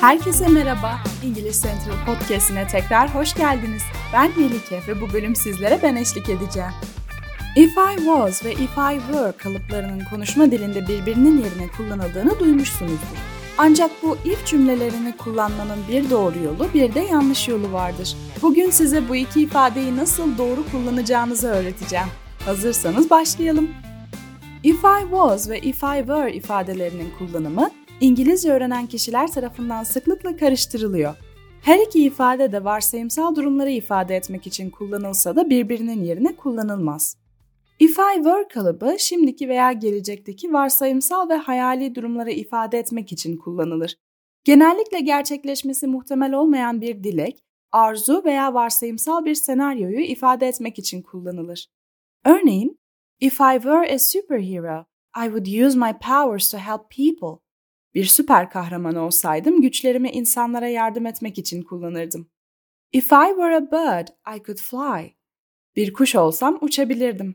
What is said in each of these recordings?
Herkese merhaba. İngiliz Central Podcast'ine tekrar hoş geldiniz. Ben Melike ve bu bölüm sizlere ben eşlik edeceğim. If I was ve if I were kalıplarının konuşma dilinde birbirinin yerine kullanıldığını duymuşsunuzdur. Ancak bu if cümlelerini kullanmanın bir doğru yolu bir de yanlış yolu vardır. Bugün size bu iki ifadeyi nasıl doğru kullanacağınızı öğreteceğim. Hazırsanız başlayalım. If I was ve if I were ifadelerinin kullanımı İngilizce öğrenen kişiler tarafından sıklıkla karıştırılıyor. Her iki ifade de varsayımsal durumları ifade etmek için kullanılsa da birbirinin yerine kullanılmaz. If I were kalıbı şimdiki veya gelecekteki varsayımsal ve hayali durumları ifade etmek için kullanılır. Genellikle gerçekleşmesi muhtemel olmayan bir dilek, arzu veya varsayımsal bir senaryoyu ifade etmek için kullanılır. Örneğin, If I were a superhero, I would use my powers to help people. Bir süper kahraman olsaydım güçlerimi insanlara yardım etmek için kullanırdım. If I were a bird, I could fly. Bir kuş olsam uçabilirdim.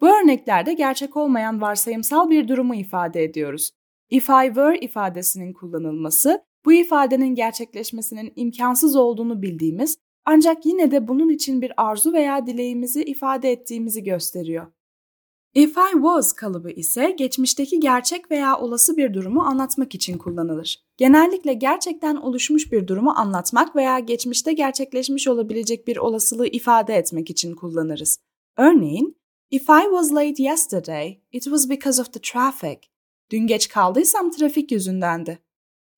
Bu örneklerde gerçek olmayan varsayımsal bir durumu ifade ediyoruz. If I were ifadesinin kullanılması, bu ifadenin gerçekleşmesinin imkansız olduğunu bildiğimiz ancak yine de bunun için bir arzu veya dileğimizi ifade ettiğimizi gösteriyor. If I was kalıbı ise geçmişteki gerçek veya olası bir durumu anlatmak için kullanılır. Genellikle gerçekten oluşmuş bir durumu anlatmak veya geçmişte gerçekleşmiş olabilecek bir olasılığı ifade etmek için kullanırız. Örneğin, If I was late yesterday, it was because of the traffic. Dün geç kaldıysam trafik yüzündendi.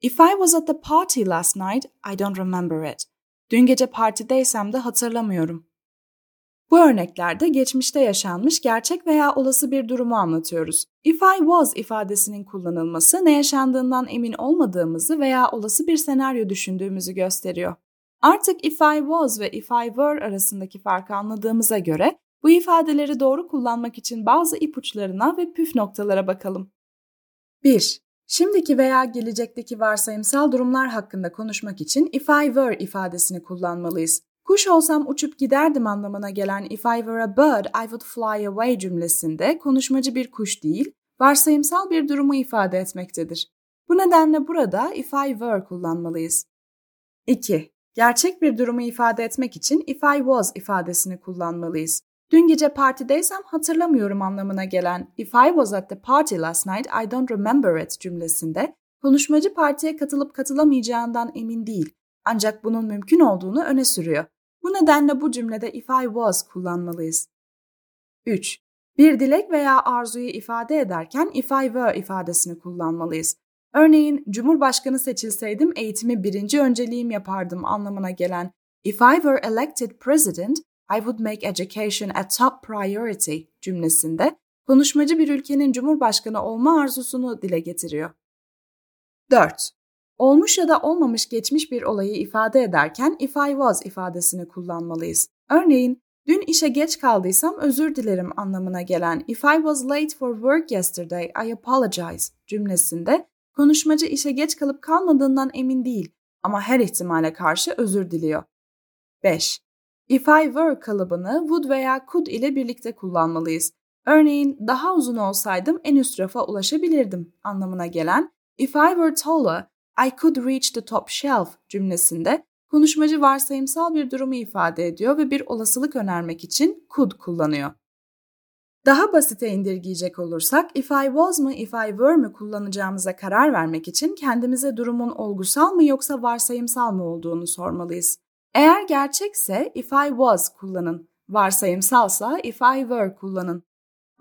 If I was at the party last night, I don't remember it. Dün gece partideysem de hatırlamıyorum. Bu örneklerde geçmişte yaşanmış gerçek veya olası bir durumu anlatıyoruz. If I was ifadesinin kullanılması ne yaşandığından emin olmadığımızı veya olası bir senaryo düşündüğümüzü gösteriyor. Artık if I was ve if I were arasındaki farkı anladığımıza göre bu ifadeleri doğru kullanmak için bazı ipuçlarına ve püf noktalara bakalım. 1. Şimdiki veya gelecekteki varsayımsal durumlar hakkında konuşmak için if I were ifadesini kullanmalıyız. Kuş olsam uçup giderdim anlamına gelen if I were a bird I would fly away cümlesinde konuşmacı bir kuş değil, varsayımsal bir durumu ifade etmektedir. Bu nedenle burada if I were kullanmalıyız. 2. Gerçek bir durumu ifade etmek için if I was ifadesini kullanmalıyız. Dün gece partideysem hatırlamıyorum anlamına gelen if I was at the party last night I don't remember it cümlesinde konuşmacı partiye katılıp katılamayacağından emin değil ancak bunun mümkün olduğunu öne sürüyor. Bu nedenle bu cümlede if I was kullanmalıyız. 3. Bir dilek veya arzuyu ifade ederken if I were ifadesini kullanmalıyız. Örneğin Cumhurbaşkanı seçilseydim eğitimi birinci önceliğim yapardım anlamına gelen If I were elected president, I would make education a top priority cümlesinde konuşmacı bir ülkenin cumhurbaşkanı olma arzusunu dile getiriyor. 4. Olmuş ya da olmamış geçmiş bir olayı ifade ederken if I was ifadesini kullanmalıyız. Örneğin, dün işe geç kaldıysam özür dilerim anlamına gelen if I was late for work yesterday, I apologize cümlesinde konuşmacı işe geç kalıp kalmadığından emin değil ama her ihtimale karşı özür diliyor. 5. If I were kalıbını would veya could ile birlikte kullanmalıyız. Örneğin daha uzun olsaydım en üst rafa ulaşabilirdim anlamına gelen if I were taller I could reach the top shelf cümlesinde konuşmacı varsayımsal bir durumu ifade ediyor ve bir olasılık önermek için could kullanıyor. Daha basite indirgeyecek olursak if I was mı if I were mı kullanacağımıza karar vermek için kendimize durumun olgusal mı yoksa varsayımsal mı olduğunu sormalıyız. Eğer gerçekse if I was kullanın, varsayımsalsa if I were kullanın.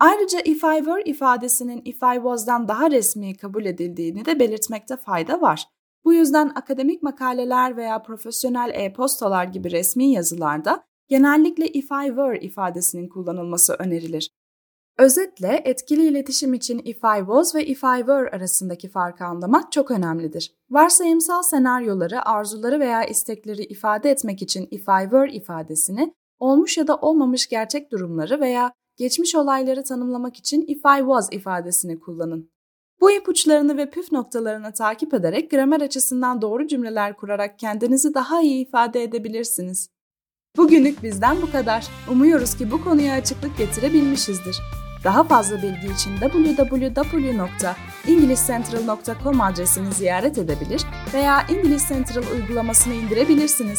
Ayrıca if I were ifadesinin if I was'dan daha resmi kabul edildiğini de belirtmekte fayda var. Bu yüzden akademik makaleler veya profesyonel e-postalar gibi resmi yazılarda genellikle if I were ifadesinin kullanılması önerilir. Özetle etkili iletişim için if I was ve if I were arasındaki farkı anlamak çok önemlidir. Varsayımsal senaryoları, arzuları veya istekleri ifade etmek için if I were ifadesini, olmuş ya da olmamış gerçek durumları veya geçmiş olayları tanımlamak için if I was ifadesini kullanın. Bu ipuçlarını ve püf noktalarını takip ederek gramer açısından doğru cümleler kurarak kendinizi daha iyi ifade edebilirsiniz. Bugünlük bizden bu kadar. Umuyoruz ki bu konuya açıklık getirebilmişizdir. Daha fazla bilgi için www.englishcentral.com adresini ziyaret edebilir veya English Central uygulamasını indirebilirsiniz.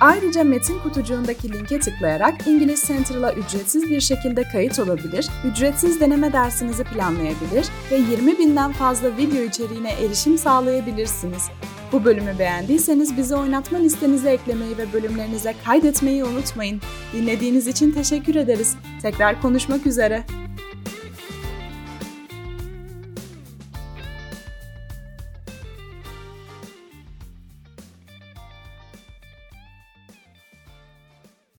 Ayrıca metin kutucuğundaki linke tıklayarak İngiliz Central'a ücretsiz bir şekilde kayıt olabilir, ücretsiz deneme dersinizi planlayabilir ve 20 binden fazla video içeriğine erişim sağlayabilirsiniz. Bu bölümü beğendiyseniz bizi oynatma listenize eklemeyi ve bölümlerinize kaydetmeyi unutmayın. Dinlediğiniz için teşekkür ederiz. Tekrar konuşmak üzere.